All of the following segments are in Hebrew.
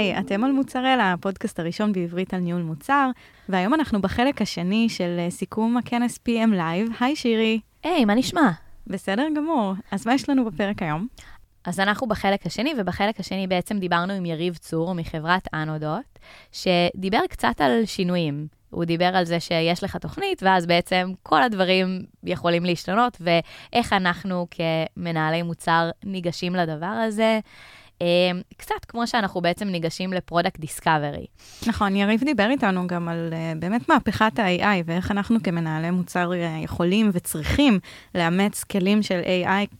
היי, אתם על מוצרלה, הפודקאסט הראשון בעברית על ניהול מוצר, והיום אנחנו בחלק השני של אה, סיכום הכנס PM Live. היי שירי. היי, מה נשמע? בסדר גמור. אז מה יש לנו בפרק היום? אז אנחנו בחלק השני, ובחלק השני בעצם דיברנו עם יריב צור מחברת אנודוט, שדיבר קצת על שינויים. הוא דיבר על זה שיש לך תוכנית, ואז בעצם כל הדברים יכולים להשתנות, ואיך אנחנו כמנהלי מוצר ניגשים לדבר הזה. אמ, קצת כמו שאנחנו בעצם ניגשים ל product discovery. נכון, יריב דיבר איתנו גם על אה, באמת מהפכת ה-AI, ואיך אנחנו כמנהלי מוצר אה, יכולים וצריכים לאמץ כלים של AI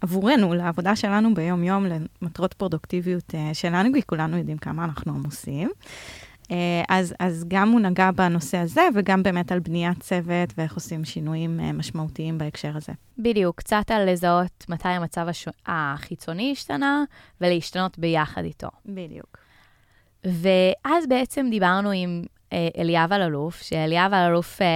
עבורנו, לעבודה שלנו ביום-יום, למטרות פרודוקטיביות אה, שלנו, כי כולנו יודעים כמה אנחנו עמוסים. אה, אז, אז גם הוא נגע בנושא הזה, וגם באמת על בניית צוות ואיך עושים שינויים אה, משמעותיים בהקשר הזה. בדיוק, קצת על לזהות מתי המצב הש... החיצוני השתנה, ולהשתנות ביחד איתו. בדיוק. ואז בעצם דיברנו עם אה, אליאב אלאלוף, שאליאב אלאלוף, אה,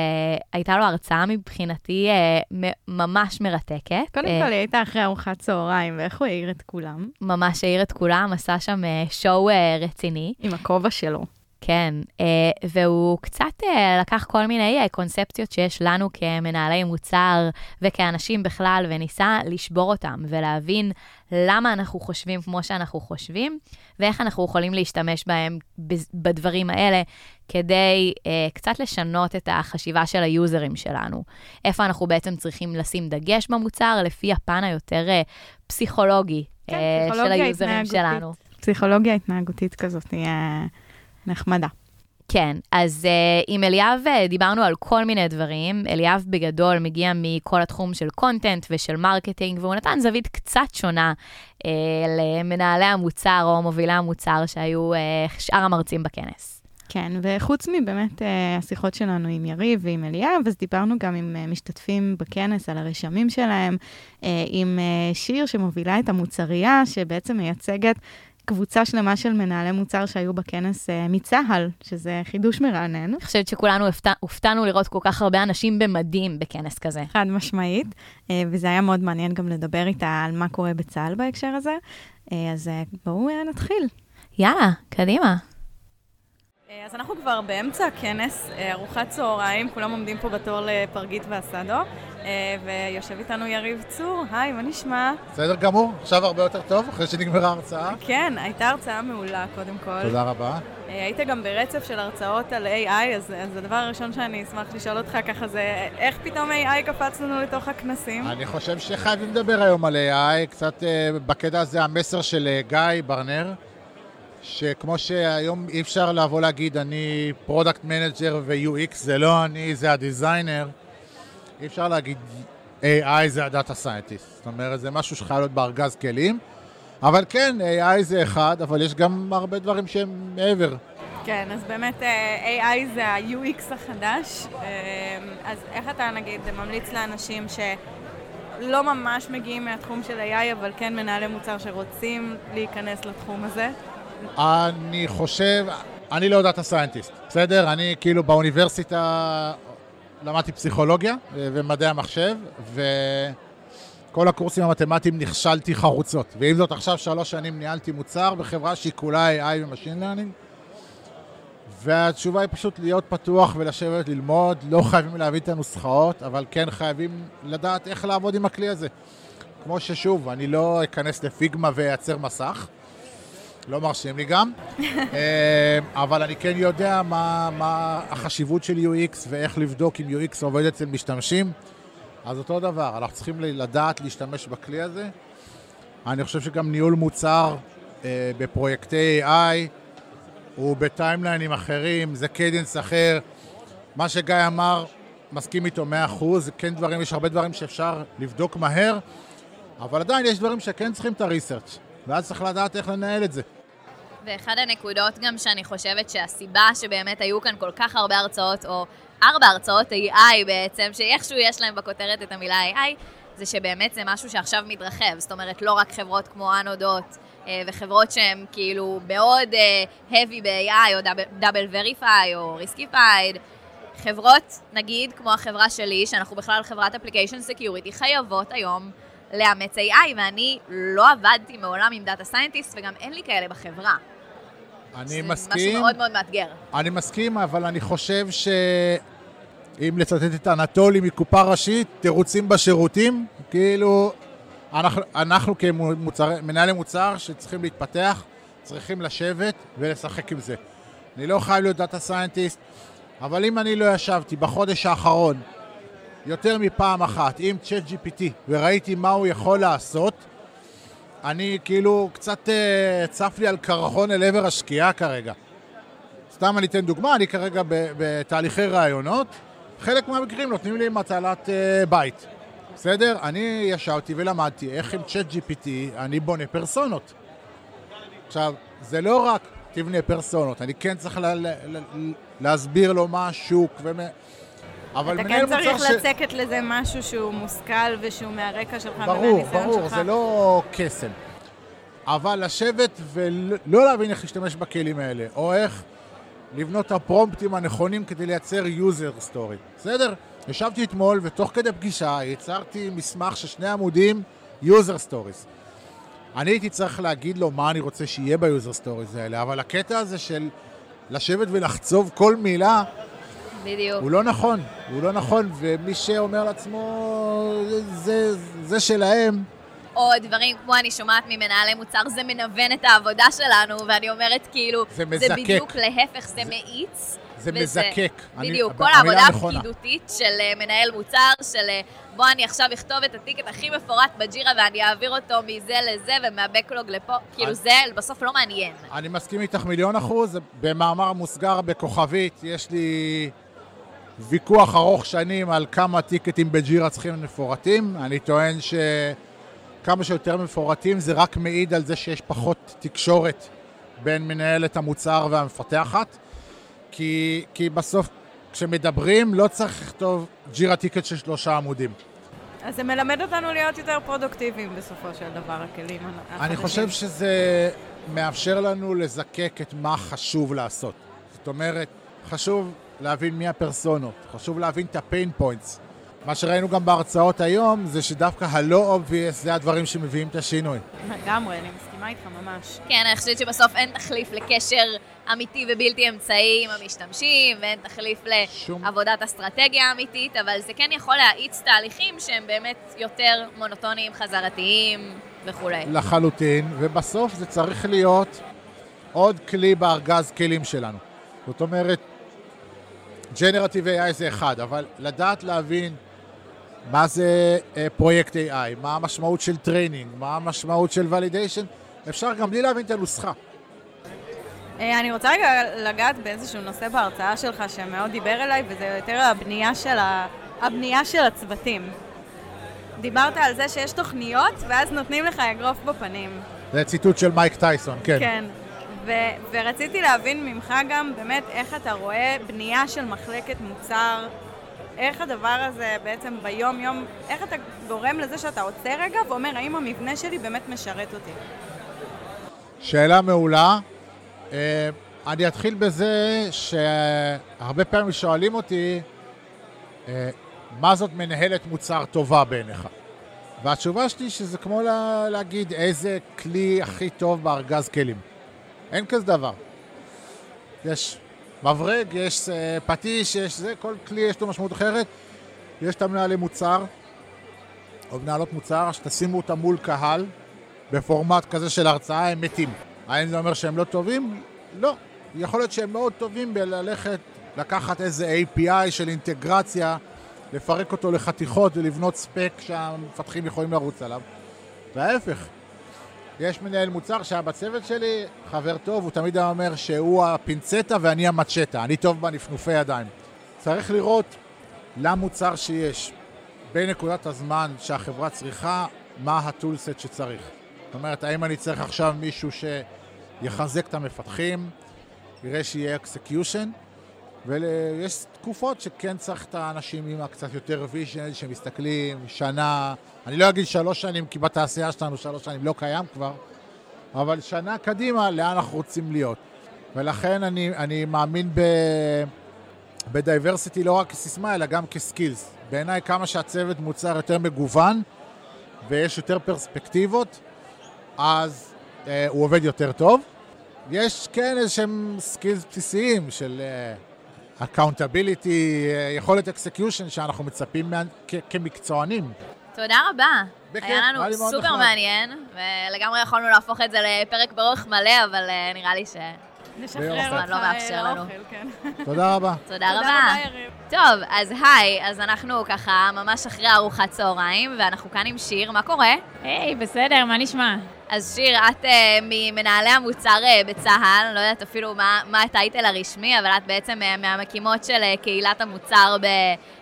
הייתה לו הרצאה מבחינתי אה, ממש מרתקת. קודם אה, כל, היא הייתה אחרי ארוחת צהריים, ואיך הוא העיר את כולם? ממש העיר את כולם, עשה שם אה, שואו אה, רציני. עם הכובע שלו. כן, אה, והוא קצת אה, לקח כל מיני אה, קונספציות שיש לנו כמנהלי מוצר וכאנשים בכלל, וניסה לשבור אותם ולהבין למה אנחנו חושבים כמו שאנחנו חושבים, ואיך אנחנו יכולים להשתמש בהם בדברים האלה, כדי קצת לשנות את החשיבה של היוזרים שלנו. איפה אנחנו בעצם צריכים לשים דגש במוצר, לפי הפן היותר פסיכולוגי כן, של היוזרים התנהגותית. שלנו. פסיכולוגיה התנהגותית כזאת תהיה... נחמדה. כן, אז uh, עם אליאב אה, דיברנו על כל מיני דברים. אליאב בגדול מגיע מכל התחום של content ושל marketing, והוא נתן זווית קצת שונה אה, למנהלי המוצר או מובילי המוצר שהיו אה, שאר המרצים בכנס. כן, וחוץ מבאמת השיחות שלנו עם יריב ועם אליאב, אז דיברנו גם עם משתתפים בכנס על הרשמים שלהם, עם שיר שמובילה את המוצרייה, שבעצם מייצגת קבוצה שלמה של מנהלי מוצר שהיו בכנס אה, מצה"ל, שזה חידוש מרענן. אני חושבת שכולנו הופתע, הופתענו לראות כל כך הרבה אנשים במדים בכנס כזה. חד משמעית, אה, וזה היה מאוד מעניין גם לדבר איתה על מה קורה בצה"ל בהקשר הזה. Uh, אז uh, בואו uh, נתחיל. יאללה, קדימה. אז אנחנו כבר באמצע הכנס, ארוחת צהריים, כולם עומדים פה בתור לפרגית ואסדו. אה, ויושב איתנו יריב צור, היי, מה נשמע? בסדר גמור, עכשיו הרבה יותר טוב, אחרי שנגמרה ההרצאה. כן, הייתה הרצאה מעולה קודם כל. תודה רבה. אה, היית גם ברצף של הרצאות על AI, אז, אז הדבר הראשון שאני אשמח לשאול אותך ככה זה, איך פתאום AI קפץ לנו לתוך הכנסים? אני חושב שחייבים לדבר היום על AI, קצת בקטע הזה המסר של גיא ברנר, שכמו שהיום אי אפשר לבוא להגיד אני product manager ו-UX, זה לא אני, זה ה designer. אי אפשר להגיד AI זה ה data scientist. זאת אומרת, זה משהו שחייב להיות בארגז כלים. אבל כן, AI זה אחד, אבל יש גם הרבה דברים שהם מעבר. כן, אז באמת אה, AI זה ה-UX החדש. אה, אז איך אתה, נגיד, ממליץ לאנשים שלא ממש מגיעים מהתחום של AI, אבל כן מנהלי מוצר שרוצים להיכנס לתחום הזה? אני חושב, אני לא data scientist, בסדר? אני כאילו באוניברסיטה למדתי פסיכולוגיה ומדעי המחשב, וכל הקורסים המתמטיים נכשלתי חרוצות. ועם זאת, עכשיו שלוש שנים ניהלתי מוצר בחברה שהיא כולה AI ו machine learning, והתשובה היא פשוט להיות פתוח ולשבת ללמוד, לא חייבים להבין את הנוסחאות, אבל כן חייבים לדעת איך לעבוד עם הכלי הזה. כמו ששוב, אני לא אכנס לפיגמה ואייצר מסך, לא מרשים לי גם, אה, אבל אני כן יודע מה, מה החשיבות של UX ואיך לבדוק אם UX עובד אצל משתמשים. אז אותו דבר, אנחנו צריכים לדעת להשתמש בכלי הזה. אני חושב שגם ניהול מוצר אה, בפרויקטי AI הוא בטיימליינים אחרים, זה cadence אחר. מה שגיא אמר, מסכים איתו 100%, כן דברים, יש הרבה דברים שאפשר לבדוק מהר, אבל עדיין יש דברים שכן צריכים את ה research. ואז צריך לדעת איך לנהל את זה. ואחד הנקודות גם שאני חושבת שהסיבה שבאמת היו כאן כל כך הרבה הרצאות, או ארבע הרצאות AI בעצם, שאיכשהו יש להם בכותרת את המילה AI, זה שבאמת זה משהו שעכשיו מתרחב. זאת אומרת, לא רק חברות כמו Anodot, אה, וחברות שהן כאילו מאוד אה, heavy ב-AI, או DoubleVerify, או Riskified, חברות, נגיד, כמו החברה שלי, שאנחנו בכלל חברת application security, חייבות היום לאמץ AI, ואני לא עבדתי מעולם עם data scientist, וגם אין לי כאלה בחברה. אני זה מסכים. משהו מאוד מאוד מאתגר. אני מסכים, אבל אני חושב שאם לצטט את אנטולי מקופה ראשית, תירוצים בשירותים, כאילו, אנחנו, אנחנו כמנהלי מוצר שצריכים להתפתח, צריכים לשבת ולשחק עם זה. אני לא חייב להיות data scientist, אבל אם אני לא ישבתי בחודש האחרון יותר מפעם אחת עם ChatGPT וראיתי מה הוא יכול לעשות, אני כאילו קצת uh, צף לי על קרחון אל עבר השקיעה כרגע. סתם אני אתן דוגמה, אני כרגע בתהליכי ראיונות, חלק מהמקרים נותנים לי מטלת uh, בית, בסדר? אני ישבתי ולמדתי איך עם צ'אט GPT אני בונה פרסונות. עכשיו, זה לא רק תבנה פרסונות, אני כן צריך לה, לה, לה, להסביר לו מה השוק, ומ... אבל אתה כן צריך ש... לצקת לזה משהו שהוא מושכל ושהוא מהרקע שלך ברור, ומהניסיון ברור, שלך. זה לא קסם. אבל לשבת ולא להבין איך להשתמש בכלים האלה, או איך לבנות את הפרומפטים הנכונים כדי לייצר user story. בסדר? ישבתי אתמול, ותוך כדי פגישה יצרתי מסמך של שני עמודים user stories. אני הייתי צריך להגיד לו מה אני רוצה שיהיה ב-user stories האלה, אבל הקטע הזה של לשבת ולחצוב כל מילה, בדיוק. הוא לא נכון, הוא לא נכון, ומי שאומר לעצמו, זה, זה שלהם, או דברים כמו אני שומעת ממנהלי מוצר, זה מנוון את העבודה שלנו, ואני אומרת כאילו, זה מזקק. בדיוק להפך, זה מאיץ. זה וזה- מזקק. אני- בדיוק, כל המילה העבודה. הפקידותית של אה, מנהל מוצר, של אה, בוא אני עכשיו אכתוב את הטיקט הכי מפורט בג'ירה ואני אעביר אותו מזה לזה ומהבקלוג לפה, כאילו אני- זה בסוף לא מעניין. אני מסכים איתך מיליון אחוז, במאמר מוסגר בכוכבית, יש לי ויכוח ארוך שנים על כמה טיקטים בג'ירה צריכים מפורטים. אני טוען שכמה שיותר מפורטים זה רק מעיד על זה שיש פחות תקשורת בין מנהלת המוצר והמפתחת, כי, כי בסוף כשמדברים לא צריך לכתוב ג'ירה טיקט של שלושה עמודים. אז זה מלמד אותנו להיות יותר פרודוקטיביים בסופו של דבר, הכלים החדשים. אני חושב שזה מאפשר לנו לזקק את מה חשוב לעשות. זאת אומרת, חשוב להבין מי הפרסונות, חשוב להבין את ה-pain points. מה שראינו גם בהרצאות היום, זה שדווקא הלא obvious זה הדברים שמביאים את השינוי. לגמרי, אני מסכימה איתך ממש. כן, אני חושבת שבסוף אין תחליף לקשר אמיתי ובלתי אמצעי עם המשתמשים, ואין תחליף שום- לעבודת אסטרטגיה אמיתית, אבל זה כן יכול להאיץ תהליכים שהם באמת יותר מונוטוניים, חזרתיים וכולי. לחלוטין, ובסוף זה צריך להיות עוד כלי בארגז כלים שלנו. זאת אומרת, Generative AI זה אחד, אבל לדעת להבין מה זה אה, פרויקט AI, מה המשמעות של training, מה המשמעות של validation, אפשר גם בלי להבין את הנוסחה. אה, אני רוצה רגע לגעת באיזשהו נושא בהרצאה שלך שמאוד דיבר אליי, וזה יותר הבנייה של, ה... הבנייה של הצוותים. דיברת על זה שיש תוכניות, ואז נותנים לך אגרוף בפנים. זה ציטוט של מייק טייסון, כן. כן. ו- ורציתי להבין ממך גם באמת איך אתה רואה בנייה של מחלקת מוצר, איך הדבר הזה בעצם ביום-יום, איך אתה גורם לזה שאתה עוצר רגע ואומר, האם המבנה שלי באמת משרת אותי? שאלה מעולה. אה, אני אתחיל בזה שהרבה פעמים שואלים אותי, אה, מה זאת מנהלת מוצר טובה בעיניך? והתשובה שלי שזה כמו לה, להגיד איזה כלי הכי טוב בארגז כלים. אין כזה דבר. יש מברג, יש אה, פטיש, יש זה, כל כלי יש לו משמעות אחרת. יש את המנהלי מוצר, או מנהלות מוצר, שתשימו אותם מול קהל, בפורמט כזה של הרצאה, הם מתים. האם זה אומר שהם לא טובים? לא. יכול להיות שהם מאוד טובים בללכת, לקחת איזה API של אינטגרציה, לפרק אותו לחתיכות ולבנות ספק שהמפתחים יכולים לרוץ עליו. וההפך, יש מנהל מוצר שהיה בצוות שלי, חבר טוב, הוא תמיד היה אומר שהוא הפינצטה ואני המצ'טה, אני טוב בנפנופי ידיים. צריך לראות למוצר שיש, בנקודת הזמן שהחברה צריכה, מה ה toolset שצריך. זאת אומרת, האם אני צריך עכשיו מישהו שיחזק את המפתחים, יראה שיהיה execution, ויש תקופות שכן צריך את האנשים עם הקצת יותר vision, שמסתכלים שנה, אני לא אגיד שלוש שנים, כי בתעשייה שלנו שלוש שנים לא קיים כבר, אבל שנה קדימה, לאן אנחנו רוצים להיות. ולכן אני, אני מאמין ב... ב diversity לא רק כסיסמה, אלא גם כ skills. בעיניי, כמה שהצוות מוצר יותר מגוון ויש יותר פרספקטיבות, אז אה, הוא עובד יותר טוב. יש כן איזשהם skills בסיסיים של accountability, uh, uh, יכולת execution שאנחנו מצפים מה, כ- כמקצוענים. תודה רבה. בכיף, היה לנו סופר נחמד. מעניין, ולגמרי יכולנו להפוך את זה לפרק באורך מלא, אבל אה, נראה לי ש... נשחרר. אותך לא מאפשר אה, לנו. לאוכל, כן. תודה רבה. תודה רבה. טוב, אז היי, אז אנחנו ככה ממש אחרי ארוחת צהריים, ואנחנו כאן עם שיר, מה קורה? היי, בסדר, מה נשמע? אז שיר, את uh, ממנהלי המוצר uh, בצה"ל, אני לא יודעת אפילו מה, מה הטייטל הרשמי, אבל את בעצם uh, מהמקימות של uh, קהילת המוצר ב,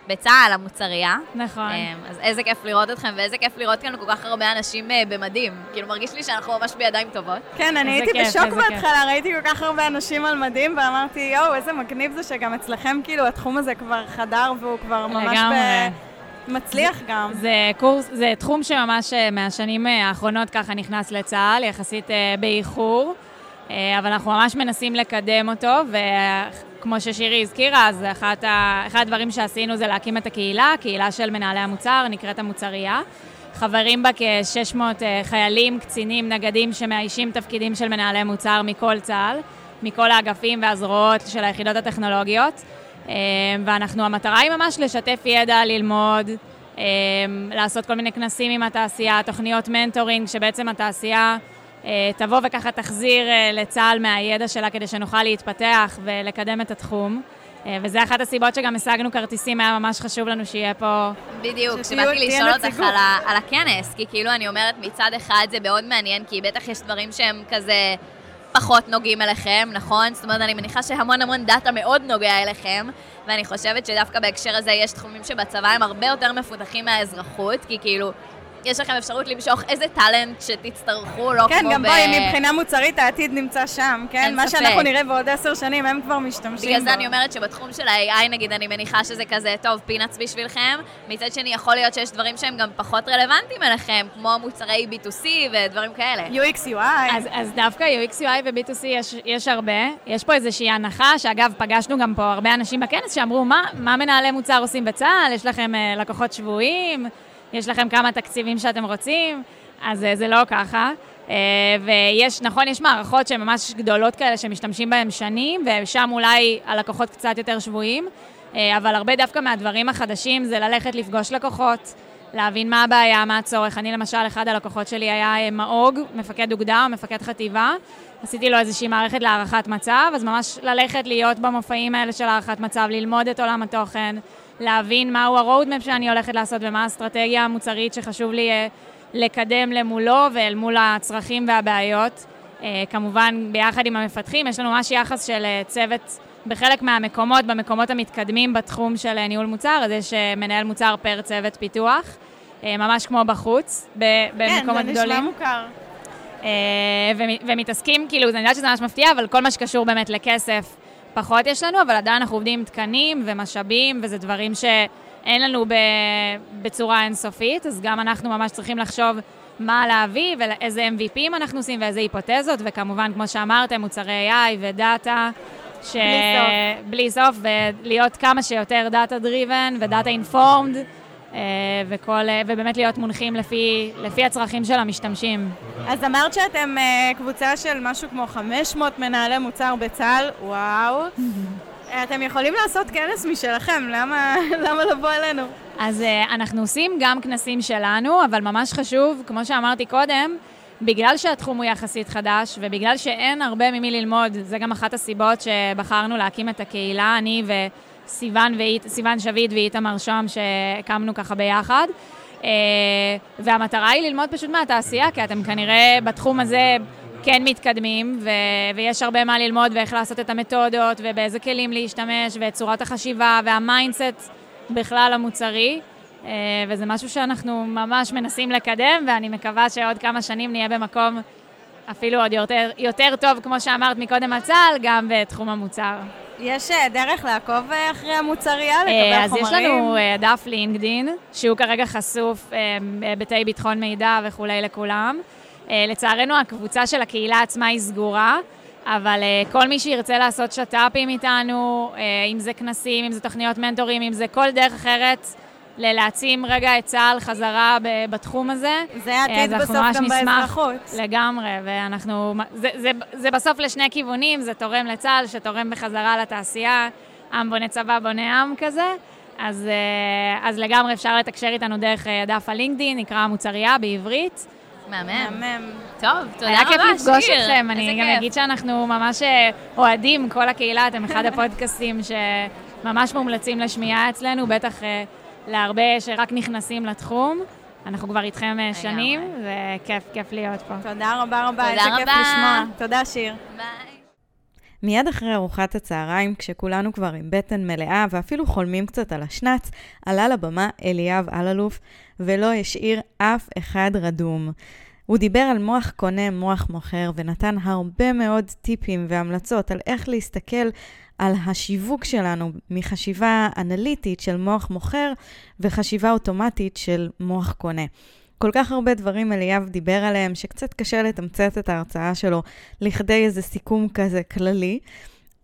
בצה"ל, המוצריה. נכון. Um, אז איזה כיף לראות אתכם, ואיזה כיף לראות כאן כל כך הרבה אנשים uh, במדים. כאילו, מרגיש לי שאנחנו ממש בידיים טובות. כן, אני הייתי כיף, בשוק. בהתחלה, ראיתי כל כך הרבה אנשים על מדים, ואמרתי, יואו, איזה מגניב זה שגם אצלכם, כאילו, התחום הזה כבר חדר והוא כבר ממש לגמרי. ב- מצליח גם. זה קורס, זה תחום שממש אה, מהשנים אה, האחרונות ככה נכנס לצה"ל, יחסית אה, באיחור, אבל אנחנו ממש מנסים לקדם אותו, וכמו ששירי הזכירה, אז אחת ה, אחד הדברים שעשינו זה להקים את הקהילה, קהילה של מנהלי המוצר, נקראת המוצרייה. חברים בה כ-600 אה, חיילים, קצינים, נגדים שמאיישים תפקידים של מנהלי מוצר מכל צה"ל, מכל האגפים והזרועות של היחידות הטכנולוגיות. אה, ואנחנו, המטרה היא ממש לשתף ידע, ללמוד, אה, לעשות כל מיני כנסים עם התעשייה, תוכניות מנטורינג, שבעצם התעשייה אה, תבוא וככה תחזיר אה, לצה"ל מהידע שלה כדי שנוכל להתפתח ולקדם את התחום. אה, וזה אחת הסיבות שגם השגנו כרטיסים, היה ממש חשוב לנו שיהיה פה... בדיוק, כשבאתי לשאול אותך. על, ה, על הכנס, כי כאילו אני אומרת מצד אחד זה מאוד מעניין, כי בטח יש דברים שהם כזה פחות נוגעים אליכם, נכון? זאת אומרת, אני מניחה שהמון המון דאטה מאוד נוגע אליכם, ואני חושבת שדווקא בהקשר הזה יש תחומים שבצבא הם הרבה יותר מפותחים מהאזרחות, כי כאילו... יש לכם אפשרות למשוך איזה טאלנט שתצטרכו, לא כן, כמו גם ב... בואי, מבחינה מוצרית העתיד נמצא שם, כן? מה ספק. שאנחנו נראה בעוד עשר שנים, הם כבר משתמשים בגלל זה בו. אני אומרת שבתחום של ה-AI, נגיד, אני מניחה שזה כזה, טוב, פינאץ בשבילכם. מצד שני, יכול להיות שיש דברים שהם גם פחות רלוונטיים אליכם, כמו מוצרי B2C ודברים כאלה. UX UI. אז, אז דווקא UX, UI ו-B2C יש, יש הרבה. יש פה איזושהי הנחה, שאגב, פגשנו גם פה הרבה אנשים בכנס שאמרו, מה, מה מנהלי מוצר עושים בצה"ל? יש לכם אה, לקוחות שבויים? יש לכם כמה תקציבים שאתם רוצים? אז אה, זה לא ככה. אה, ויש, נכון, יש מערכות שהן ממש גדולות כאלה שמשתמשים בהן שנים, ושם אולי הלקוחות קצת יותר שבויים, אה, אבל הרבה דווקא מהדברים החדשים זה ללכת לפגוש לקוחות, להבין מה הבעיה, מה הצורך. אני למשל, אחד הלקוחות שלי היה מאוג, מפקד אוגדה או מפקד חטיבה. עשיתי לו איזושהי מערכת להערכת מצב, אז ממש ללכת להיות במופעים האלה של הערכת מצב, ללמוד את עולם התוכן, להבין מהו ה-roadmap שאני הולכת לעשות ומה האסטרטגיה המוצרית שחשוב לי אה, לקדם למולו ואל מול הצרכים והבעיות. אה, כמובן, ביחד עם המפתחים, יש לנו ממש יחס של אה, צוות בחלק מהמקומות, במקומות המתקדמים בתחום של ניהול מוצר, אז יש מנהל מוצר פר צוות פיתוח, ממש כמו בחוץ, ב- כן, במקומות זה גדולים. נשמע מוכר. ומ- ומתעסקים, כאילו, אני יודעת שזה ממש מפתיע, אבל כל מה שקשור באמת לכסף פחות יש לנו, אבל עדיין אנחנו עובדים עם תקנים ומשאבים, וזה דברים שאין לנו ב- בצורה אינסופית, אז גם אנחנו ממש צריכים לחשוב מה להביא ואיזה MVP ים אנחנו עושים ואיזה היפותזות, וכמובן, כמו שאמרתם, מוצרי AI ו data. ש... בלי בלי סוף, ולהיות כמה שיותר data driven ו data informed, וכל, אה, ובאמת להיות מונחים לפי, לפי הצרכים של המשתמשים. אז אמרת שאתם אה, קבוצה של משהו כמו 500 מנהלי מוצר בצה"ל, וואו. אה, אתם יכולים לעשות כנס משלכם, למה למה לבוא אלינו? אז אנחנו עושים גם כנסים שלנו, אבל ממש חשוב, כמו שאמרתי קודם, בגלל שהתחום הוא יחסית חדש, ובגלל שאין הרבה ממי ללמוד, זה גם אחת הסיבות שבחרנו להקים את הקהילה, אני וסיוון ואית, סיוון שביט ואיתמר שוהם, שהקמנו ככה ביחד. Uh, והמטרה היא ללמוד פשוט מהתעשייה, כי אתם כנראה בתחום הזה כן מתקדמים, ו- ויש הרבה מה ללמוד ואיך לעשות את המתודות, ובאיזה כלים להשתמש, ואת צורת החשיבה, וה mindset בכלל המוצרי, אה, וזה משהו שאנחנו ממש מנסים לקדם, ואני מקווה שעוד כמה שנים נהיה במקום אפילו עוד יותר, יותר טוב, כמו שאמרת מקודם על צה"ל, גם בתחום המוצר. יש אה, דרך לעקוב אה, אחרי המוצריה, אה, לקבל אז חומרים? יש לנו דף לינקדין, שהוא כרגע חשוף בהיבטי ביטחון מידע וכולי לכולם. לצערנו, הקבוצה של הקהילה עצמה היא סגורה, אבל כל מי שירצה לעשות שת"פים איתנו, אם זה כנסים, אם זה תוכניות מנטורים, אם זה כל דרך אחרת, ללהעצים רגע את צה"ל חזרה ב- בתחום הזה. זה אה, העתיד אז אנחנו בסוף גם. באזרחות. לגמרי, ואנחנו... זה, זה, זה בסוף לשני כיוונים, זה תורם לצה"ל, שתורם בחזרה לתעשייה, עם בונה צבא בונה עם כזה. אז, אה, אז לגמרי אפשר לתקשר איתנו דרך אה, דף הלינקדין, נקרא מוצריה בעברית. מהמם. טוב, תודה היה רבה, כיף לפגוש שיר. אתכם, אני גם. אגיד שאנחנו ממש אה, אוהדים, כל הקהילה, אתם אחד הפודקאסטים שממש מומלצים לשמיעה אצלנו, בטח אה, להרבה שרק נכנסים לתחום. אנחנו כבר איתכם אה, שנים, וכיף, כיף להיות פה. תודה רבה רבה, תודה איזה כיף. לשמוע. תודה, שיר. ביי. מיד אחרי ארוחת הצהריים, כשכולנו כבר עם בטן מלאה ואפילו חולמים קצת על השנץ, עלה לבמה אליאב אלאלוף ולא השאיר אף אחד רדום. הוא דיבר על מוח קונה, מוח מוכר, ונתן הרבה מאוד טיפים והמלצות על איך להסתכל על השיווק שלנו מחשיבה אנליטית של מוח מוכר וחשיבה אוטומטית של מוח קונה. כל כך הרבה דברים אליאב דיבר עליהם, שקצת קשה לתמצת את ההרצאה שלו לכדי איזה סיכום כזה כללי,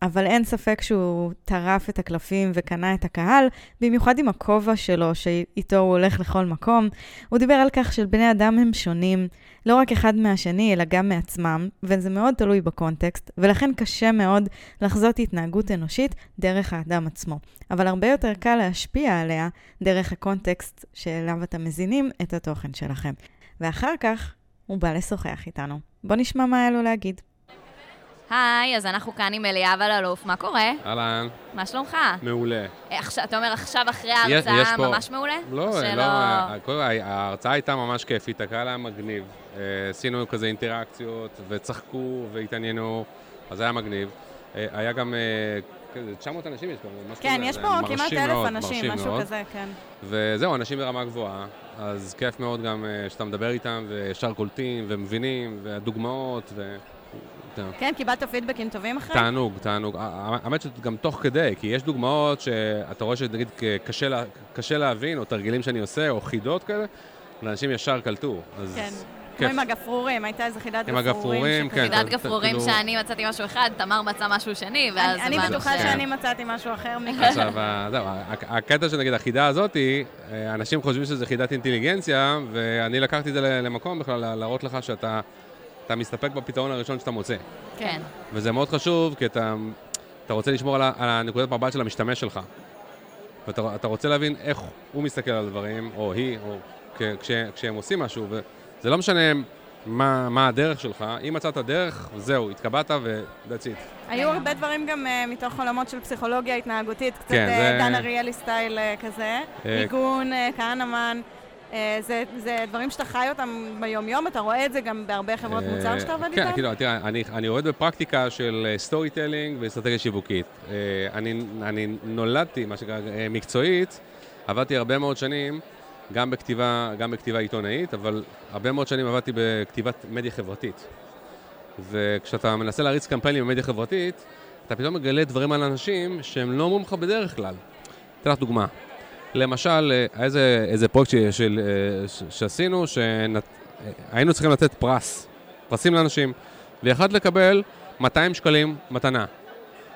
אבל אין ספק שהוא טרף את הקלפים וקנה את הקהל, במיוחד עם הכובע שלו, שאיתו הוא הולך לכל מקום. הוא דיבר על כך שבני אדם הם שונים, לא רק אחד מהשני, אלא גם מעצמם, וזה מאוד תלוי בקונטקסט, ולכן קשה מאוד לחזות התנהגות אנושית דרך האדם עצמו. אבל הרבה יותר קל להשפיע עליה דרך הקונטקסט שאליו אתם מזינים את התוכן שלכם. ואחר כך הוא בא לשוחח איתנו. בוא נשמע מה היה לו להגיד. היי, אז אנחנו כאן עם אליאב אלאלוף, מה קורה? אהלן, מה שלומך? מעולה. אה, עכשיו- אתה אומר עכשיו אחרי ההרצאה פה- ממש מעולה? לא, שלא- לא, אה, כל, ההרצאה הייתה ממש כיפית, הקהל היה מגניב. אה, עשינו כזה אינטראקציות, וצחקו, והתעניינו, אז היה מגניב. אה, היה גם, אה, כזה 900 אנשים יש פה, משהו כן, כזה, יש פה כמעט אלף אנשים, משהו מאוד. כזה, כן. וזהו, אנשים ברמה גבוהה, אז כיף מאוד גם אה, שאתה מדבר איתם, וישר קולטים, ומבינים, והדוגמאות, ו... זהו. כן, קיבלת פידבקים טובים אחרי? תענוג, תענוג. האמת שגם תוך כדי, כי יש דוגמאות שאתה רואה שנגיד קשה, לה, קשה להבין, או תרגילים שאני עושה, או חידות כאלה, ואנשים ישר קלטו. אז כן. כמו. עם הגפרורים, הייתה איזה חידת עם גפרורים. הגפרורים, שכזה- כן. חידת גפרורים שאני מצאתי משהו אחד, תמר מצא משהו שני, ואז אני בטוחה שאני מצאתי משהו אחר מכם. עכשיו, זהו, הקטע של נגיד החידה הזאתי, אה, אנשים חושבים שזה חידת אינטליגנציה, ואני לקחתי את זה למקום בכלל, לה- להראות לך שאתה אתה מסתפק בפתרון הראשון שאתה מוצא. כן. וזה מאוד חשוב, כי אתה, אתה רוצה לשמור על, על הנקודת מבט של המשתמש שלך. ואתה אתה רוצה להבין איך הוא מסתכל על הדברים, או היא, או כ, כש, כשהם עושים משהו, וזה לא משנה מה, מה הדרך שלך, אם מצאת דרך, זהו, התקבעת ו-that's it. היו הרבה דברים גם אה, מתוך עולמות של פסיכולוגיה התנהגותית, קצת כן, אה, זה- דן אריאלי style אה, כזה, אה, ניגון, אה, כהנמן. אה, זה, זה דברים שאתה חי אותם ביום-יום, אתה רואה את זה גם בהרבה חברות מוצר שאתה עובד כן, איתן? כאילו, תראה, אני, אני עובד בפרקטיקה של storytelling ואסטרטגיה שיווקית. אה, אני, אני נולדתי, מה שנקרא, אה, מקצועית, עבדתי הרבה מאוד שנים, גם בכתיבה, גם בכתיבה עיתונאית, אבל הרבה מאוד שנים עבדתי בכתיבת מדיה חברתית. וכשאתה מנסה להריץ קמפיינים במדיה חברתית, אתה פתאום מגלה דברים על אנשים שהם לא אומרים לך בדרך כלל. אתן לך דוגמה. למשל, אה, איזה, איזה פרויקט ש, של, אה, ש, שעשינו, שהיינו צריכים לתת פרס, פרסים לאנשים, ויכולת לקבל 200 שקלים מתנה.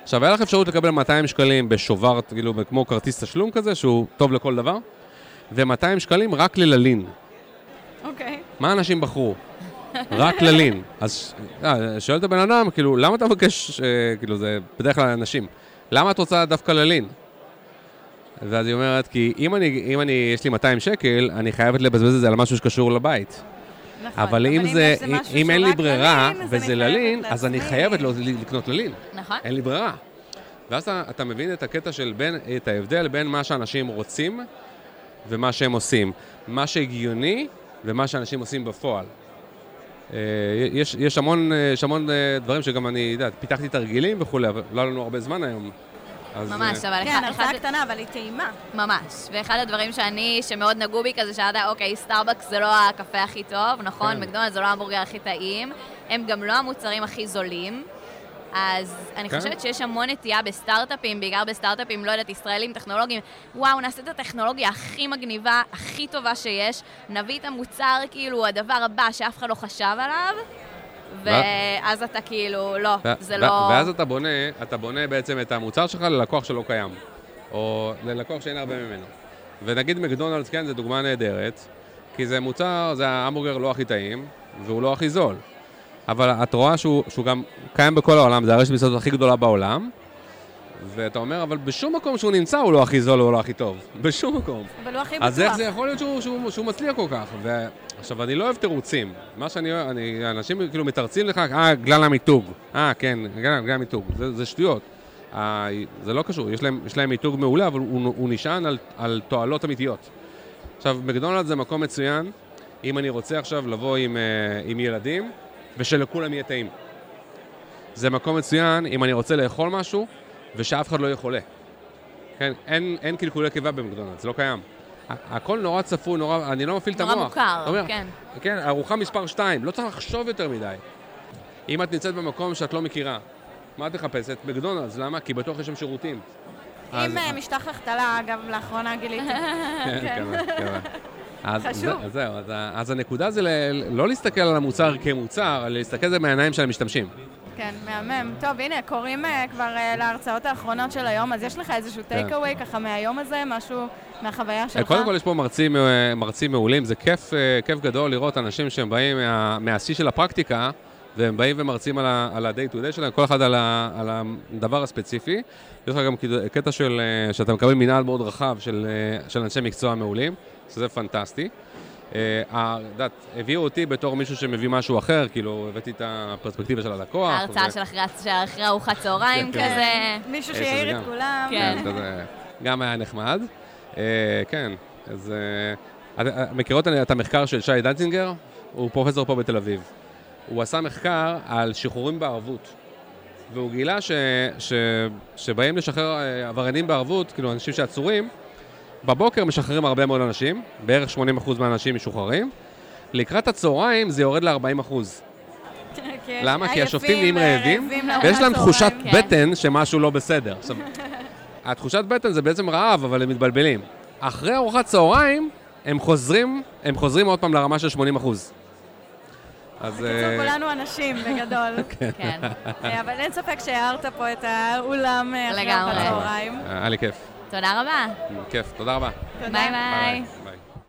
עכשיו, היה לך אפשרות לקבל 200 שקלים בשובר, כאילו, כמו כרטיס תשלום כזה, שהוא טוב לכל דבר, ו-200 שקלים רק לללין. אוקיי. מה אנשים בחרו? רק ללין. אז אה, שואל את הבן אדם, כאילו, למה אתה מבקש, אה, כאילו, זה בדרך כלל אנשים, למה את רוצה דווקא ללין? ואז היא אומרת, כי אם אני, אם אני, יש לי 200 שקל, אני חייבת לבזבז את זה על משהו שקשור לבית. נכון. אבל אם זה, משהו אם אין לי ברירה, ללין, וזה ללין, אז אני. חייבת לו- לקנות ללין. נכון? אין לי ברירה. ואז אתה, אתה מבין את הקטע של בין, את ההבדל בין מה שאנשים רוצים ומה שהם עושים. מה שהגיוני ומה שאנשים עושים בפועל. אה, יש, יש המון, אה, יש המון אה, דברים שגם אני, יודע, פיתחתי תרגילים וכולי, אבל לא היה לנו הרבה זמן היום. אז, ממש, אה, אבל כן, הרצאה אחד- קטנה, אבל היא טעימה. ממש. ואחד הדברים שאני, שמאוד נגעו בי כזה, שאתה, אוקיי, סטארבקס זה לא הקפה הכי טוב, נכון? כן. מקדונלדס זה לא ההמבורגר הכי טעים, הם גם לא המוצרים הכי זולים. אז אני כן. חושבת שיש המון נטייה בסטארט-אפים, בעיקר בסטארט-אפים, לא יודעת, ישראלים, טכנולוגיים, וואו, נעשה את הטכנולוגיה הכי מגניבה, הכי טובה שיש, נביא את המוצר, כאילו, הדבר הבא שאף אחד לא חשב עליו, ואז אתה כאילו, לא, זה לא... ואז אתה בונה, אתה בונה בעצם את המוצר שלך ללקוח שלא קיים, או ללקוח שאין הרבה ממנו. ונגיד מקדונלדס, כן, זו דוגמה נהדרת, כי זה מוצר, זה ההמבורגר לא הכי טעים, והוא לא הכי זול. אבל את רואה שהוא, שהוא גם קיים בכל העולם, זה הרשת מסעדות הכי גדולה בעולם, ואתה אומר, אבל בשום מקום שהוא נמצא הוא לא הכי זול או לא הכי טוב. בשום מקום. אבל הוא הכי בטוח. אז איך זה יכול להיות שהוא, שהוא, שהוא מצליח כל כך? ו... עכשיו, אני לא אוהב תירוצים. מה שאני אוהב, אני, אנשים כאילו מתרצים לך, אה, בגלל המיתוג. אה, כן, בגלל המיתוג. זה, זה שטויות. אה, זה לא קשור, יש להם, יש להם מיתוג מעולה, אבל הוא, הוא נשען על, על תועלות אמיתיות. עכשיו, מקדונלד זה מקום מצוין, אם אני רוצה עכשיו לבוא עם, אה, עם ילדים, ושלכולם יהיה טעים. זה מקום מצוין אם אני רוצה לאכול משהו, ושאף אחד לא יהיה חולה. כן, אין, אין קלקולי קיבה במקדונלדס, זה לא קיים. הכל נורא צפוי, נורא, אני לא מפעיל את המוח. נורא מוכר, אומר, כן. כן, ארוחה מספר 2, לא צריך לחשוב יותר מדי. אם את נמצאת במקום שאת לא מכירה, מה את מחפשת? מקדונלדס, למה? כי בטוח יש שם שירותים. אז- עם אה, משטח החתלה, אגב, לאחרונה גיליתי. כן, כן, כן. אז חשוב. זה- אז זהו, אז אז הנקודה זה ל- לא להסתכל על המוצר כמוצר, אלא להסתכל על זה מהעיניים של המשתמשים. כן, מהמם. טוב, הנה, קוראים אה, כבר אה, להרצאות האחרונות של היום, אז יש לך איזשהו טייק אווי ככה מהיום הזה, משהו מהחוויה שלך? כן. קודם כל יש פה מרצים, אה, מרצים מעולים, זה כיף, אה, כיף גדול לראות אנשים שהם באים מה- מהשיא של הפרקטיקה, והם באים ומרצים על ה-day to day שלהם, כל אחד על ה- על הדבר הספציפי. יש לך גם קטע של, אה, שאתה מקבל מנהל מאוד רחב של, אה, של אנשי מקצוע מעולים, שזה פנטסטי. אה, את יודעת, הביאו אותי בתור מישהו שמביא משהו אחר, כאילו הבאתי את הפרספקטיבה של הלקוח. ההרצאה של אחרי- ארוחת צהריים כן, כן. כזה. מישהו אה, שיעיר. את כולם. כן. גם היה נחמד. אה, כן, אז אה, את מכירות את המחקר של שי דנצינגר? הוא פרופסור פה בתל אביב. הוא עשה מחקר על שחרורים בערבות. והוא גילה ש, ש, שבאים לשחרר אה, עבריינים בערבות, כאילו אנשים שעצורים, בבוקר משחררים הרבה מאוד אנשים, בערך 80% מהאנשים משוחררים. לקראת הצהריים זה יורד ל-40%. כן, למה? כי השופטים נהיים אה, רעבים, ויש להם. תחושת כן. בטן שמשהו לא בסדר. עכשיו, התחושת בטן זה בעצם רעב, אבל הם מתבלבלים. אחרי ארוחת צהריים, הם חוזרים, הם חוזרים עוד פעם לרמה של 80 אחוז. אז... בקיצור, אה, כולנו אנשים, בגדול. כן. אה, אבל אין ספק שהערת פה את האולם אה, אחרי. ארוחת צהריים. היה לי כיף. תודה רבה. כיף, תודה רבה. ביי. ביי.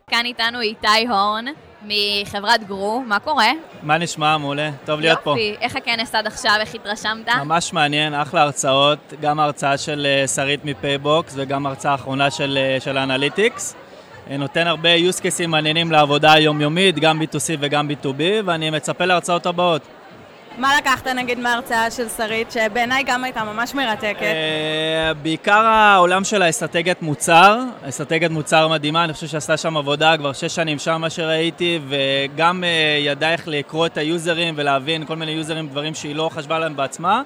כאן איתנו איתי הורן מחברת גרו, מה קורה? מה נשמע? מעולה. טוב להיות פה. יופי, איך הכנס עד עכשיו, איך התרשמת? ממש מעניין, אחלה הרצאות, גם ההרצאה של אה, שרית מפייבוקס וגם ההרצאה האחרונה של, אה, של ה analytics. אה, נותן הרבה use cases מעניינים לעבודה היומיומית, גם B2C וגם B2B, ואני מצפה להרצאות הבאות. מה לקחת נגיד מההרצאה של שרית, שבעיניי גם הייתה ממש מרתקת? אה, בעיקר העולם של האסטרטגיית מוצר, אסטרטגיית מוצר מדהימה, אני חושב שעשתה שם עבודה כבר שש שנים שם, מה שראיתי, וגם אה, ידעה איך לקרוא את היוזרים ולהבין כל מיני יוזרים, דברים שהיא לא חשבה עליהם בעצמה.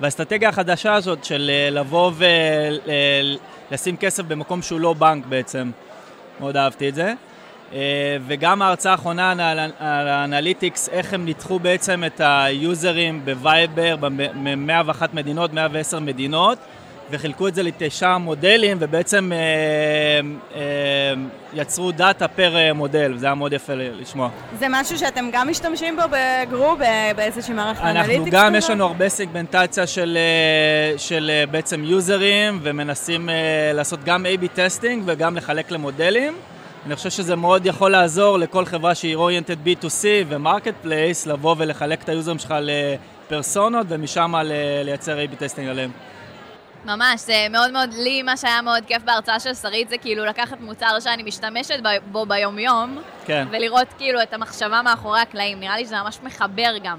והאסטרטגיה החדשה הזאת של אה, לבוא ולשים כסף במקום שהוא לא בנק בעצם, מאוד אהבתי את זה. אה, וגם ההרצאה האחרונה על ה analytics, איך הם ניתחו בעצם את היוזרים בווייבר ב-101 מדינות, 110 מדינות, וחילקו את זה לתשעה מודלים, ובעצם אה, אה, יצרו data פר מודל, וזה היה מאוד יפה לשמוע. זה משהו שאתם גם משתמשים בו בגרו, באיזושהי מערכת analytics? אנחנו גם, יש? לנו הרבה סגמנטציה של, של בעצם יוזרים, ומנסים לעשות גם A-B testing וגם לחלק למודלים. אני חושב שזה מאוד יכול לעזור לכל חברה שהיא oriented B2C ו marketplace, לבוא ולחלק את היוזרים שלך לפרסונות, ומשם לייצר A-B testing עליהם. ממש, זה מאוד מאוד, לי מה שהיה מאוד כיף בהרצאה של שרית זה כאילו לקחת מוצר שאני משתמשת בו ביומיום, כן. ולראות כאילו את המחשבה מאחורי הקלעים. נראה לי שזה ממש מחבר גם.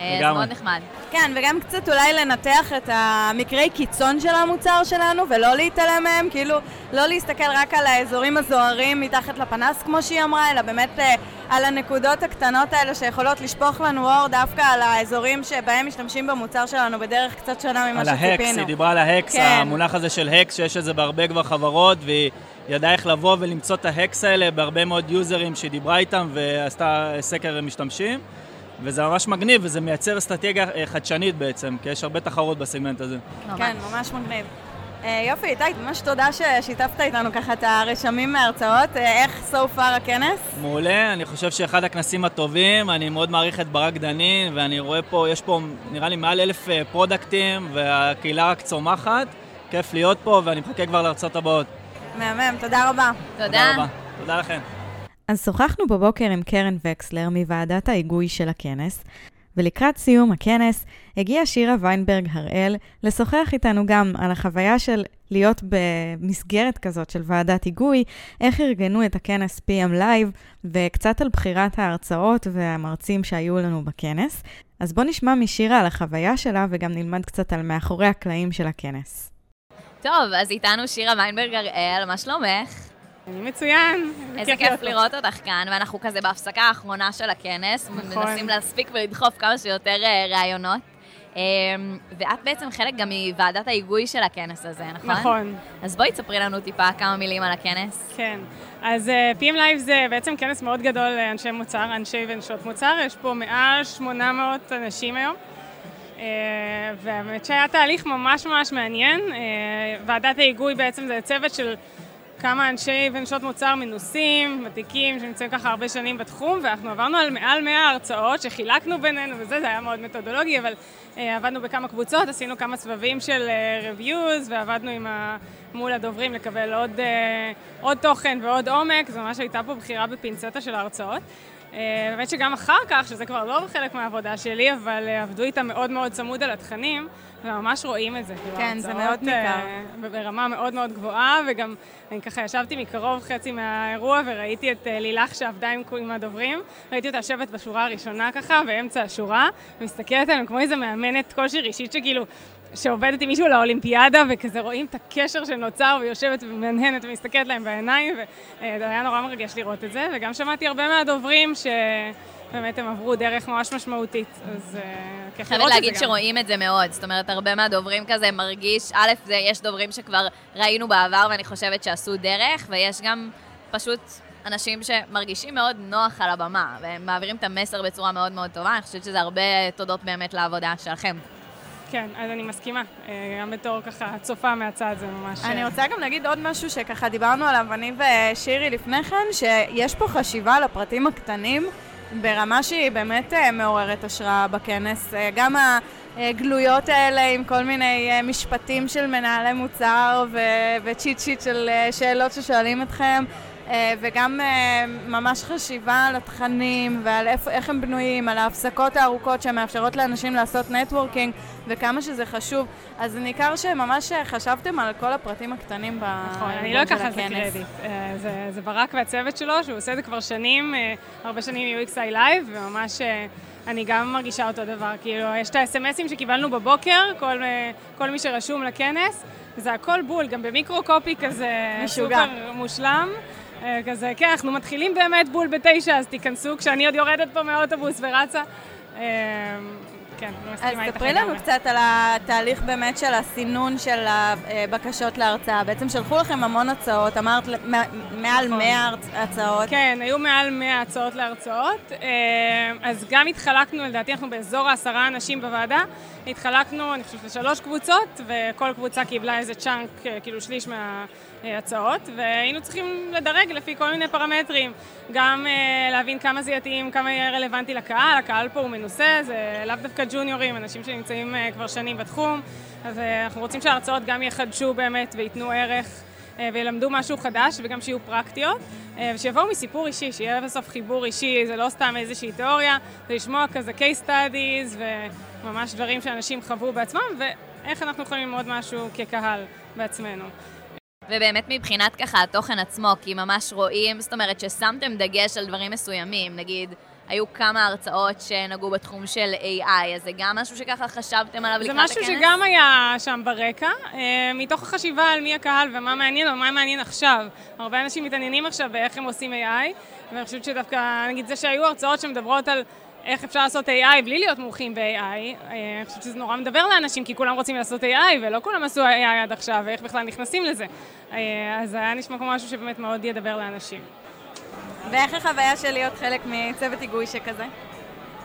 אה, זה. מאוד נחמד. כן, וגם קצת אולי לנתח את המקרי קיצון של המוצר שלנו ולא להתעלם מהם, כאילו לא להסתכל רק על האזורים הזוהרים מתחת לפנס כמו שהיא אמרה, אלא באמת אה, על הנקודות הקטנות האלה שיכולות לשפוך לנו אור דווקא על האזורים שבהם משתמשים במוצר שלנו בדרך קצת שונה ממה על ההקס, שציפינו. היא דיברה על ההקס, כן. המונח הזה של הקס, שיש את זה בהרבה כבר חברות, והיא ידעה איך לבוא ולמצוא את ההקס האלה בהרבה מאוד יוזרים שהיא דיברה איתם ועשתה סקר משתמשים. וזה ממש מגניב, וזה מייצר אסטרטגיה אה, חדשנית בעצם, כי יש הרבה תחרות בסגמנט הזה. כן, ממש מגניב. אה, יופי, איתי, ממש תודה ששיתפת איתנו ככה את הרשמים מההרצאות. אה, איך so far הכנס? מעולה, אני חושב שאחד הכנסים הטובים, אני מאוד מעריך את ברק דנין, ואני רואה פה, יש פה נראה לי מעל אלף פרודקטים, והקהילה רק צומחת. כיף להיות פה, ואני מחכה כבר להרצאות הבאות. מהמם, תודה רבה. תודה. רבה. תודה לכם. אז שוחחנו בבוקר עם קרן וקסלר מוועדת ההיגוי של הכנס, ולקראת סיום הכנס הגיעה שירה ויינברג הראל לשוחח איתנו גם על החוויה של להיות במסגרת כזאת של ועדת היגוי, איך ארגנו את הכנס PM Live, וקצת על בחירת ההרצאות והמרצים שהיו לנו בכנס. אז בואו נשמע משירה על החוויה שלה וגם נלמד קצת על מאחורי הקלעים של הכנס. טוב, אז איתנו שירה ויינברג הראל, מה שלומך? אני מצוין. איזה כיף לראות אותך כאן, ואנחנו כזה בהפסקה האחרונה של הכנס, נכון. מנסים להספיק ולדחוף כמה שיותר אה, ראיונות. אה, ואת בעצם חלק גם מוועדת ההיגוי של הכנס הזה, נכון? נכון, אז בואי תספרי לנו טיפה כמה מילים על הכנס. כן. אז uh, PM Live זה בעצם כנס מאוד גדול לאנשי מוצר, אנשי ונשות מוצר. יש פה מעל 800 אנשים היום. Uh, והאמת שהיה תהליך ממש ממש מעניין. Uh, ועדת ההיגוי בעצם זה צוות של כמה אנשי ונשות מוצר מנוסים, ותיקים, שנמצאים ככה הרבה שנים בתחום, ואנחנו עברנו על מעל 100 הרצאות שחילקנו בינינו וזה, זה היה מאוד מתודולוגי, אבל uh, עבדנו בכמה קבוצות, עשינו כמה סבבים של uh, reviews, ועבדנו עם ה... מול הדוברים לקבל עוד, uh, עוד תוכן ועוד עומק, זו ממש הייתה פה בחירה בפינצטה של ההרצאות. Uh, באמת שגם אחר כך, שזה כבר לא חלק מהעבודה שלי, אבל uh, עבדו איתם מאוד מאוד צמוד על התכנים, וממש רואים את זה. כאילו, כן, זה מאוד ניכר. אה, ברמה מאוד מאוד גבוהה, וגם אני ככה ישבתי מקרוב חצי מהאירוע וראיתי את אה, לילך שעבדה עם, עם הדוברים, ראיתי אותה יושבת בשורה הראשונה ככה, באמצע השורה, ומסתכלת עליהם כמו איזה מאמנת כושר אישית שכאילו... שעובדת עם מישהו לאולימפיאדה, וכזה רואים את הקשר שנוצר, ויושבת ומנהנת ומסתכלת להם בעיניים, וזה היה נורא מרגש לראות את זה, וגם שמעתי הרבה מהדוברים שבאמת הם עברו דרך ממש משמעותית, אז אה, כיף חייבת לראות את זה להגיד גם. שרואים את זה מאוד, זאת אומרת, הרבה מהדוברים כזה מרגיש, א', זה, יש דוברים שכבר ראינו בעבר ואני חושבת שעשו דרך, ויש גם פשוט אנשים שמרגישים מאוד נוח על הבמה, והם מעבירים את המסר בצורה מאוד מאוד טובה, אני חושבת שזה הרבה תודות באמת לעבודה שלכם. כן, אז אני מסכימה, אה, גם בתור ככה צופה מהצד זה ממש... אני אה, רוצה גם להגיד עוד משהו שככה דיברנו עליו, אני ושירי לפני כן, שיש פה חשיבה על הפרטים הקטנים ברמה שהיא באמת אה, מעוררת השראה בכנס. אה, גם הגלויות האלה עם כל מיני אה, משפטים של מנהלי מוצר ו cheat sheet של שאלות ששואלים אתכם. אה, וגם אה, ממש חשיבה על התכנים ועל איפה, איך הם בנויים, על ההפסקות הארוכות שמאפשרות לאנשים לעשות networking וכמה שזה חשוב. אז ניכר שממש אה, חשבתם על כל הפרטים הקטנים נכון, אני בארגון לא של אקח על זה הכנס. קרדיט. זה- זה ברק והצוות שלו, שהוא עושה את זה כבר שנים, הרבה שנים UXI Live, וממש אני גם מרגישה אותו דבר. כאילו, יש את האס.אם.אסים שקיבלנו בבוקר, כל, כל מי שרשום לכנס, זה הכל בול, גם במיקרו-קופי כזה משוגע. סופר מושלם. אה, כזה, כן, אנחנו מתחילים באמת בול בתשע, אז תיכנסו כשאני עוד יורדת פה מהאוטובוס ורצה. אה, כן, אני אז מסכימה איתך ספרי לנו. קצת על התהליך באמת של הסינון של הבקשות להרצאה. בעצם שלחו לכם המון הצעות, אמרת מעל נכון. 100 הרצ- הצעות. כן, היו מעל 100 הצעות להרצאות. אה, אז גם התחלקנו, לדעתי אנחנו באזור העשרה אנשים בוועדה, התחלקנו, אני חושבת, לשלוש קבוצות, וכל קבוצה קיבלה איזה צ'אנק, כאילו שליש מההצעות, והיינו צריכים לדרג לפי כל מיני פרמטרים. גם אה, להבין כמה זה יתאים, כמה יהיה רלוונטי לקהל, הקהל פה הוא מנוסה, זה לאו דווקא ג'וניורים, אנשים שנמצאים אה, כבר שנים בתחום, אז אה, אנחנו רוצים שההרצאות גם יחדשו באמת וייתנו ערך. אה, וילמדו משהו חדש וגם שיהיו פרקטיות, אה, ושיבואו מסיפור אישי, שיהיה בסוף חיבור אישי, זה לא סתם איזושהי תיאוריה, זה לשמוע כזה case studies וממש דברים שאנשים חוו בעצמם, ואיך אנחנו יכולים ללמוד משהו כקהל בעצמנו. ובאמת מבחינת ככה התוכן עצמו, כי ממש רואים, זאת אומרת ששמתם דגש על דברים מסוימים, נגיד, היו כמה הרצאות שנגעו בתחום של AI, אז זה גם משהו שככה חשבתם עליו זה לקראת הכנס? משהו שגם היה שם ברקע, אה, מתוך החשיבה על מי הקהל ומה מעניין או מה מעניין עכשיו. הרבה אנשים מתעניינים עכשיו באיך הם עושים AI, ואני חושבת שדווקא, נגיד זה שהיו הרצאות שמדברות על איך אפשר לעשות AI בלי להיות מומחים ב-AI, אה, אני חושבת שזה נורא מדבר לאנשים, כי כולם רוצים לעשות AI, ולא כולם עשו AI עד עכשיו, ואיך בכלל נכנסים לזה. אה, אז היה נשמע כמו משהו שבאמת מאוד ידבר לאנשים. ואיך החוויה של להיות חלק מצוות היגוי שכזה?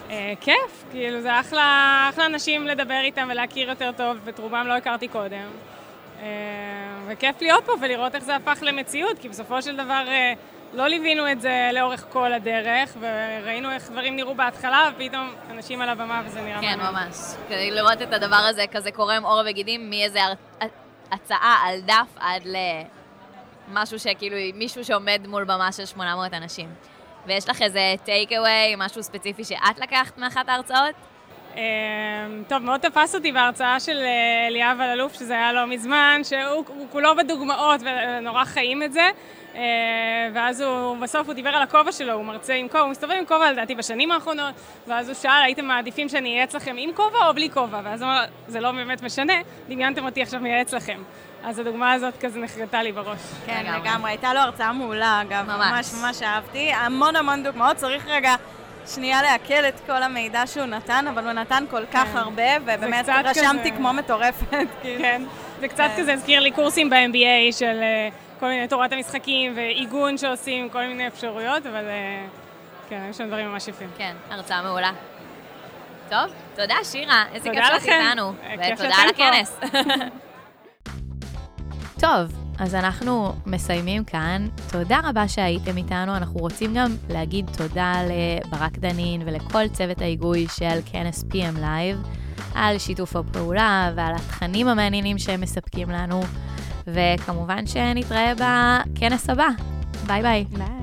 אה, כיף, כאילו זה אחלה, אחלה אנשים לדבר איתם ולהכיר יותר טוב, ואת רובם לא הכרתי קודם. וכיף להיות פה ולראות איך זה הפך למציאות, כי בסופו של דבר לא ליווינו את זה לאורך כל הדרך, וראינו איך דברים נראו בהתחלה, ופתאום אנשים על הבמה וזה נראה כן, מעניין. ממש. כדי לראות את הדבר הזה כזה קורם עור וגידים מאיזה הצעה על דף עד ל... משהו שכאילו, מישהו שעומד מול במה של 800 אנשים. ויש לך איזה טייק אווי, משהו ספציפי שאת לקחת מאחת ההרצאות? אמ, טוב, מאוד תפס אותי בהרצאה של אה, אליאב אלאלוף, שזה היה לא מזמן, שהוא כולו בדוגמאות ונורא חיים את זה. אה, ואז הוא, בסוף הוא דיבר על הכובע שלו, הוא מרצה עם כובע, הוא מסתובב עם כובע לדעתי בשנים האחרונות, ואז הוא שאל, הייתם מעדיפים שאני אהיה אצלכם עם כובע או בלי כובע? ואז הוא אמר, זה לא באמת משנה, דמיינתם אותי עכשיו מייעץ לכם. אז הדוגמה הזאת כזה נחרטה לי בראש. כן, לגמרי. הייתה לו הרצאה מעולה, אגב. ממש. ממש ממש אהבתי. המון המון דוגמאות, צריך רגע... שנייה לעכל את כל המידע שהוא נתן, אבל הוא נתן כל כך כן. הרבה, ובאמת רשמתי כזה... כמו מטורפת. כאילו. כן, זה קצת כן. כזה הזכיר לי קורסים ב-MBA של uh, כל מיני תורת המשחקים ועיגון שעושים, כל מיני אפשרויות, אבל uh, כן, יש שם דברים ממש יפים. כן, הרצאה מעולה. טוב, תודה שירה, איזה כיף שאת איתנו. ותודה על הכנס. טוב, אז אנחנו מסיימים כאן. תודה רבה שהייתם איתנו. אנחנו רוצים גם להגיד תודה לברק דנין ולכל צוות ההיגוי של כנס PM Live על שיתוף הפעולה ועל התכנים המעניינים שהם מספקים לנו, וכמובן שנתראה בכנס הבא. ביי ביי. ביי.